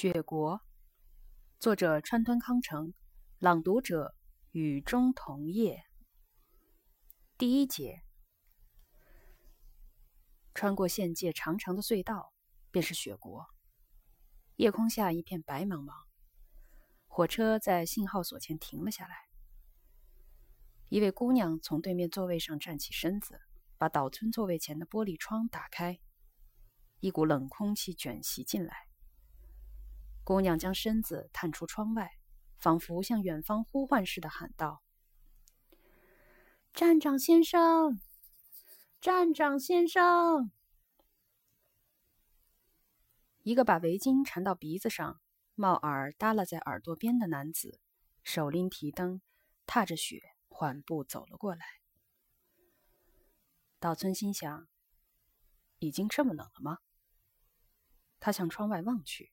雪国，作者川端康成，朗读者雨中桐叶。第一节，穿过县界长长的隧道，便是雪国。夜空下一片白茫茫，火车在信号所前停了下来。一位姑娘从对面座位上站起身子，把岛村座位前的玻璃窗打开，一股冷空气卷袭进来。姑娘将身子探出窗外，仿佛向远方呼唤似的喊道：“站长先生，站长先生！”一个把围巾缠到鼻子上、帽耳耷拉在耳朵边的男子，手拎提灯，踏着雪缓步走了过来。岛村心想：“已经这么冷了吗？”他向窗外望去。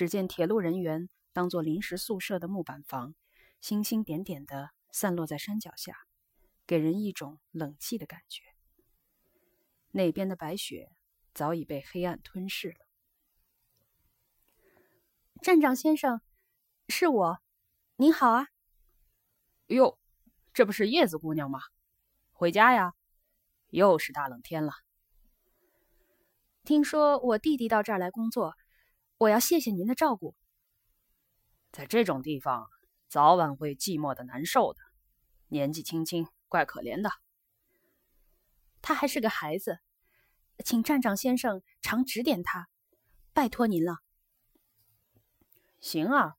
只见铁路人员当做临时宿舍的木板房，星星点点的散落在山脚下，给人一种冷气的感觉。那边的白雪早已被黑暗吞噬了。站长先生，是我，您好啊。哟，这不是叶子姑娘吗？回家呀，又是大冷天了。听说我弟弟到这儿来工作。我要谢谢您的照顾。在这种地方，早晚会寂寞的难受的。年纪轻轻，怪可怜的。他还是个孩子，请站长先生常指点他，拜托您了。行啊，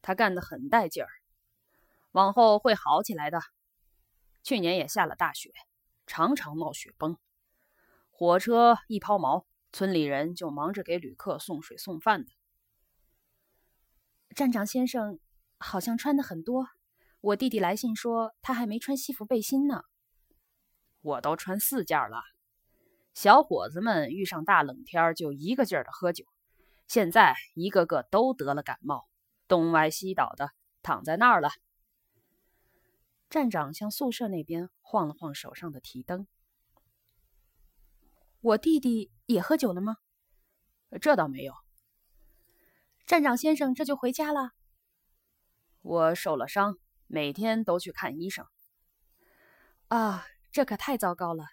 他干得很带劲儿，往后会好起来的。去年也下了大雪，常常闹雪崩，火车一抛锚。村里人就忙着给旅客送水送饭的。站长先生好像穿的很多，我弟弟来信说他还没穿西服背心呢。我都穿四件了。小伙子们遇上大冷天就一个劲儿的喝酒，现在一个个都得了感冒，东歪西倒的躺在那儿了。站长向宿舍那边晃了晃手上的提灯。我弟弟也喝酒了吗？这倒没有。站长先生这就回家了。我受了伤，每天都去看医生。啊，这可太糟糕了。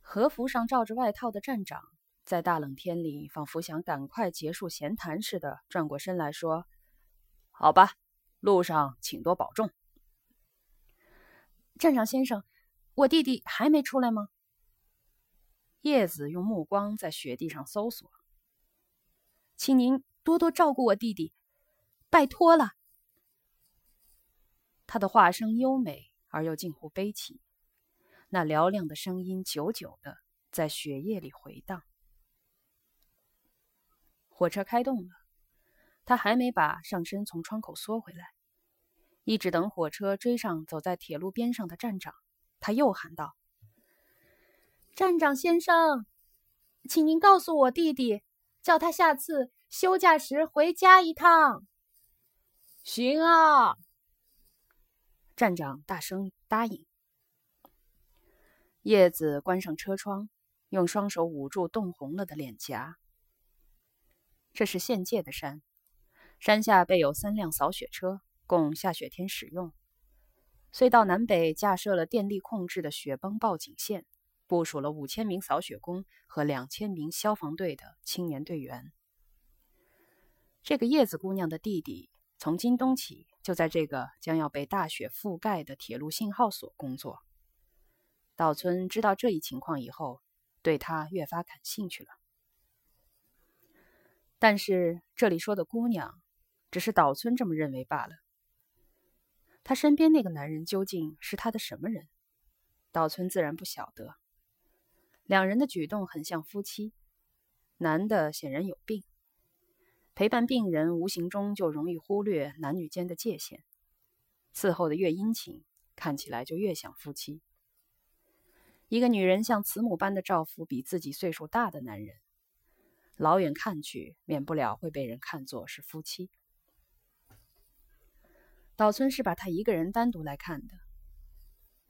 和服上罩着外套的站长，在大冷天里，仿佛想赶快结束闲谈似的，转过身来说：“好吧，路上请多保重。”站长先生，我弟弟还没出来吗？叶子用目光在雪地上搜索，请您多多照顾我弟弟，拜托了。他的话声优美而又近乎悲戚，那嘹亮的声音久久的在雪夜里回荡。火车开动了，他还没把上身从窗口缩回来，一直等火车追上走在铁路边上的站长，他又喊道。站长先生，请您告诉我弟弟，叫他下次休假时回家一趟。行啊，站长大声答应。叶子关上车窗，用双手捂住冻红了的脸颊。这是县界的山，山下备有三辆扫雪车，供下雪天使用。隧道南北架设了电力控制的雪崩报警线。部署了五千名扫雪工和两千名消防队的青年队员。这个叶子姑娘的弟弟从今冬起就在这个将要被大雪覆盖的铁路信号所工作。岛村知道这一情况以后，对他越发感兴趣了。但是这里说的姑娘，只是岛村这么认为罢了。他身边那个男人究竟是他的什么人？岛村自然不晓得。两人的举动很像夫妻，男的显然有病，陪伴病人无形中就容易忽略男女间的界限，伺候的越殷勤，看起来就越像夫妻。一个女人像慈母般的照顾比自己岁数大的男人，老远看去，免不了会被人看作是夫妻。岛村是把她一个人单独来看的，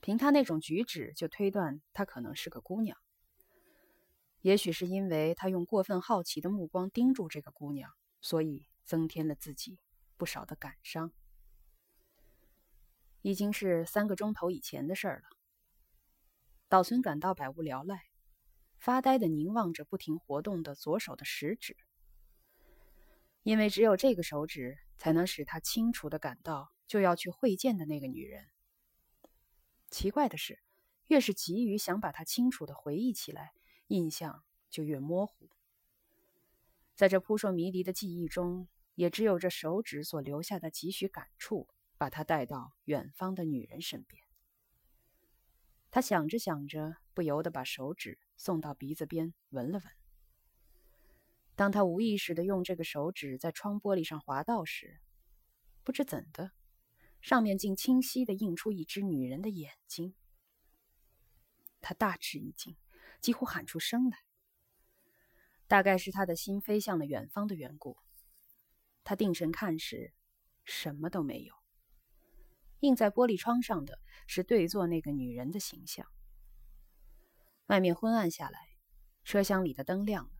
凭她那种举止，就推断她可能是个姑娘。也许是因为他用过分好奇的目光盯住这个姑娘，所以增添了自己不少的感伤。已经是三个钟头以前的事儿了。岛村感到百无聊赖，发呆的凝望着不停活动的左手的食指，因为只有这个手指才能使他清楚的感到就要去会见的那个女人。奇怪的是，越是急于想把她清楚的回忆起来。印象就越模糊，在这扑朔迷离的记忆中，也只有这手指所留下的几许感触，把他带到远方的女人身边。他想着想着，不由得把手指送到鼻子边闻了闻。当他无意识的用这个手指在窗玻璃上滑到时，不知怎的，上面竟清晰的映出一只女人的眼睛。他大吃一惊。几乎喊出声来。大概是他的心飞向了远方的缘故。他定神看时，什么都没有。映在玻璃窗上的是对坐那个女人的形象。外面昏暗下来，车厢里的灯亮了，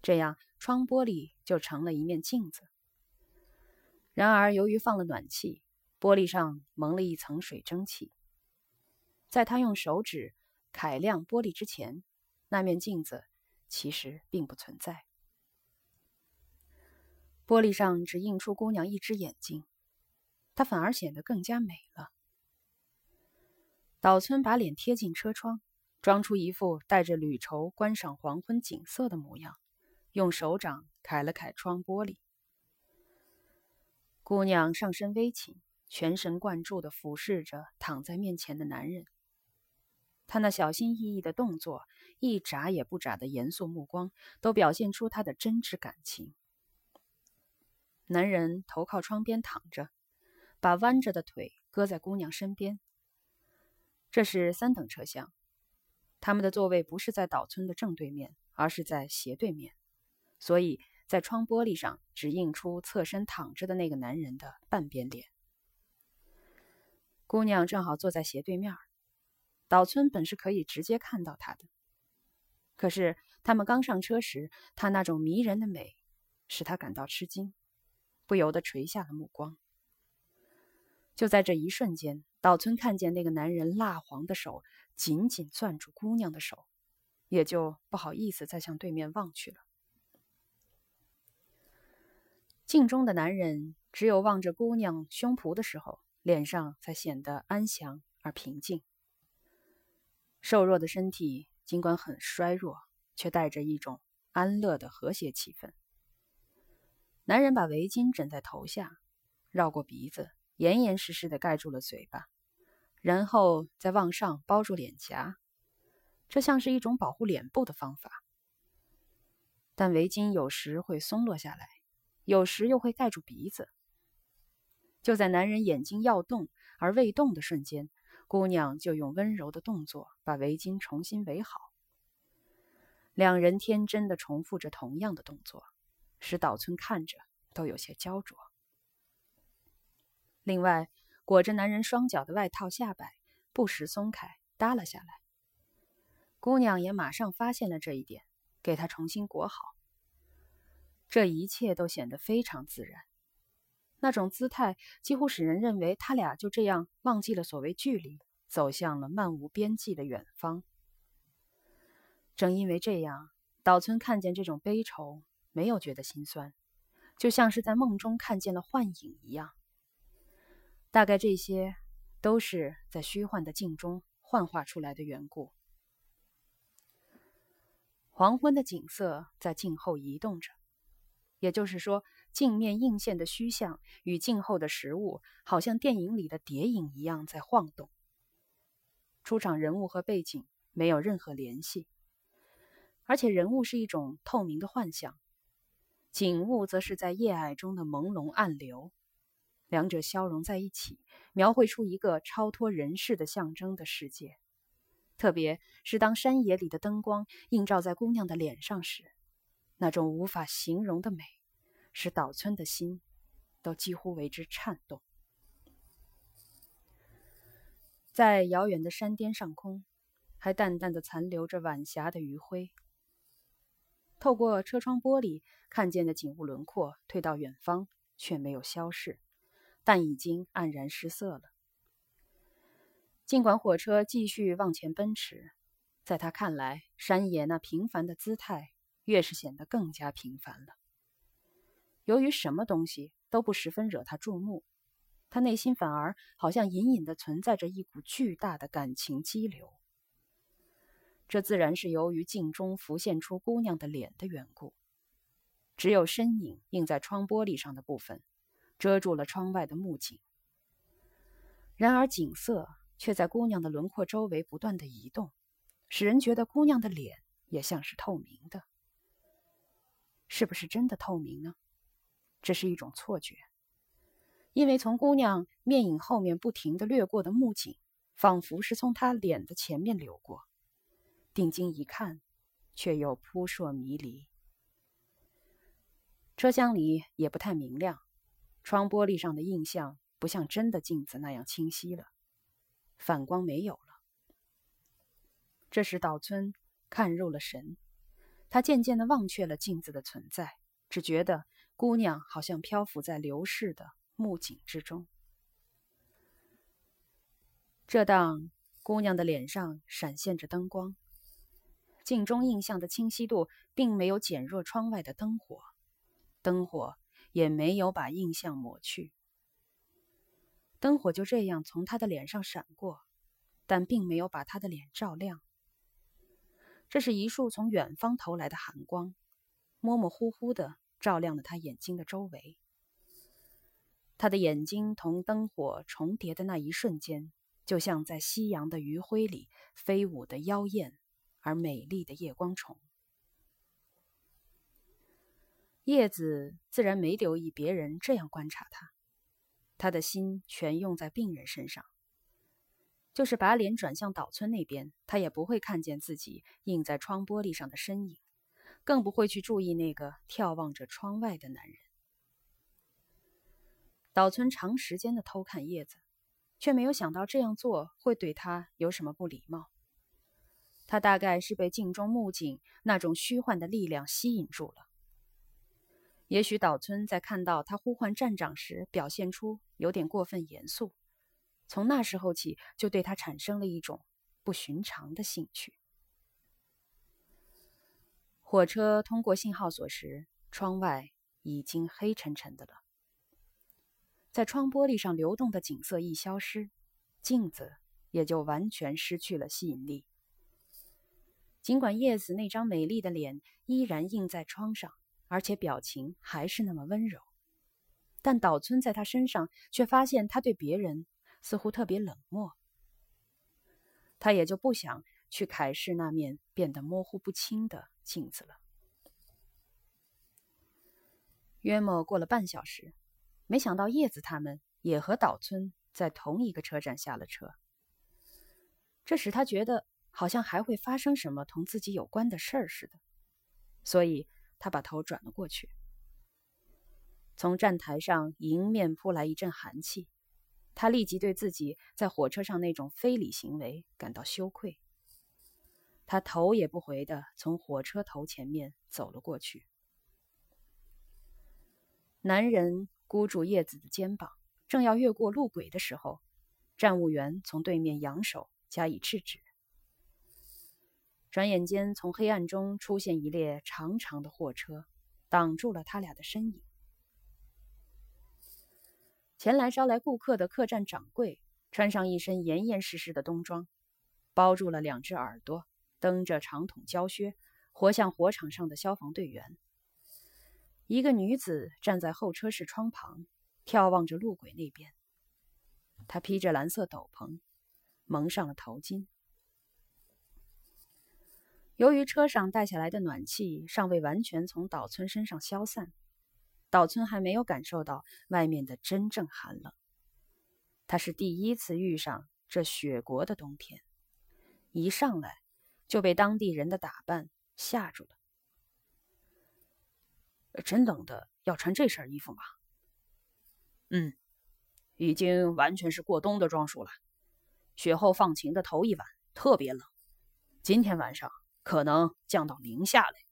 这样窗玻璃就成了一面镜子。然而由于放了暖气，玻璃上蒙了一层水蒸气。在他用手指。揩亮玻璃之前，那面镜子其实并不存在。玻璃上只映出姑娘一只眼睛，她反而显得更加美了。岛村把脸贴近车窗，装出一副带着旅愁观赏黄昏景色的模样，用手掌揩了揩窗玻璃。姑娘上身微倾，全神贯注地俯视着躺在面前的男人。他那小心翼翼的动作，一眨也不眨的严肃目光，都表现出他的真挚感情。男人头靠窗边躺着，把弯着的腿搁在姑娘身边。这是三等车厢，他们的座位不是在岛村的正对面，而是在斜对面，所以在窗玻璃上只映出侧身躺着的那个男人的半边脸。姑娘正好坐在斜对面。岛村本是可以直接看到他的，可是他们刚上车时，他那种迷人的美使他感到吃惊，不由得垂下了目光。就在这一瞬间，岛村看见那个男人蜡黄的手紧紧攥住姑娘的手，也就不好意思再向对面望去了。镜中的男人只有望着姑娘胸脯的时候，脸上才显得安详而平静。瘦弱的身体尽管很衰弱，却带着一种安乐的和谐气氛。男人把围巾枕在头下，绕过鼻子，严严实实的盖住了嘴巴，然后再往上包住脸颊，这像是一种保护脸部的方法。但围巾有时会松落下来，有时又会盖住鼻子。就在男人眼睛要动而未动的瞬间。姑娘就用温柔的动作把围巾重新围好。两人天真的重复着同样的动作，使岛村看着都有些焦灼。另外，裹着男人双脚的外套下摆不时松开，耷拉下来。姑娘也马上发现了这一点，给他重新裹好。这一切都显得非常自然。那种姿态几乎使人认为他俩就这样忘记了所谓距离，走向了漫无边际的远方。正因为这样，岛村看见这种悲愁，没有觉得心酸，就像是在梦中看见了幻影一样。大概这些都是在虚幻的镜中幻化出来的缘故。黄昏的景色在镜后移动着，也就是说。镜面映现的虚像与镜后的实物，好像电影里的谍影一样在晃动。出场人物和背景没有任何联系，而且人物是一种透明的幻象，景物则是在夜霭中的朦胧暗流，两者消融在一起，描绘出一个超脱人世的象征的世界。特别是当山野里的灯光映照在姑娘的脸上时，那种无法形容的美。使岛村的心都几乎为之颤动。在遥远的山巅上空，还淡淡的残留着晚霞的余晖，透过车窗玻璃看见的景物轮廓退到远方，却没有消逝，但已经黯然失色了。尽管火车继续往前奔驰，在他看来，山野那平凡的姿态越是显得更加平凡了。由于什么东西都不十分惹他注目，他内心反而好像隐隐的存在着一股巨大的感情激流。这自然是由于镜中浮现出姑娘的脸的缘故，只有身影映在窗玻璃上的部分，遮住了窗外的幕景。然而景色。却在姑娘的轮廓周围不断的移动，使人觉得姑娘的脸也像是透明的。是不是真的透明呢？这是一种错觉，因为从姑娘面影后面不停的掠过的木槿，仿佛是从她脸的前面流过。定睛一看，却又扑朔迷离。车厢里也不太明亮，窗玻璃上的印象不像真的镜子那样清晰了。反光没有了。这时，岛村看入了神，他渐渐的忘却了镜子的存在，只觉得姑娘好像漂浮在流逝的幕景之中。这当，姑娘的脸上闪现着灯光，镜中印象的清晰度并没有减弱窗外的灯火，灯火也没有把印象抹去。灯火就这样从她的脸上闪过，但并没有把她的脸照亮。这是一束从远方投来的寒光，模模糊糊的照亮了她眼睛的周围。他的眼睛同灯火重叠的那一瞬间，就像在夕阳的余晖里飞舞的妖艳而美丽的夜光虫。叶子自然没留意别人这样观察他。他的心全用在病人身上，就是把脸转向岛村那边，他也不会看见自己映在窗玻璃上的身影，更不会去注意那个眺望着窗外的男人。岛村长时间的偷看叶子，却没有想到这样做会对他有什么不礼貌。他大概是被镜中木槿那种虚幻的力量吸引住了。也许岛村在看到他呼唤站长时，表现出有点过分严肃，从那时候起就对他产生了一种不寻常的兴趣。火车通过信号所时，窗外已经黑沉沉的了。在窗玻璃上流动的景色一消失，镜子也就完全失去了吸引力。尽管叶子那张美丽的脸依然映在窗上。而且表情还是那么温柔，但岛村在他身上却发现他对别人似乎特别冷漠，他也就不想去凯氏那面变得模糊不清的镜子了。约莫过了半小时，没想到叶子他们也和岛村在同一个车站下了车，这使他觉得好像还会发生什么同自己有关的事儿似的，所以。他把头转了过去，从站台上迎面扑来一阵寒气，他立即对自己在火车上那种非礼行为感到羞愧。他头也不回的从火车头前面走了过去。男人箍住叶子的肩膀，正要越过路轨的时候，站务员从对面扬手加以制止。转眼间，从黑暗中出现一列长长的货车，挡住了他俩的身影。前来招来顾客的客栈掌柜穿上一身严严实实的冬装，包住了两只耳朵，蹬着长筒胶靴，活像火场上的消防队员。一个女子站在候车室窗旁，眺望着路轨那边。她披着蓝色斗篷，蒙上了头巾。由于车上带下来的暖气尚未完全从岛村身上消散，岛村还没有感受到外面的真正寒冷。他是第一次遇上这雪国的冬天，一上来就被当地人的打扮吓住了。真冷的，要穿这身衣服吗？嗯，已经完全是过冬的装束了。雪后放晴的头一晚特别冷，今天晚上。可能降到零下嘞。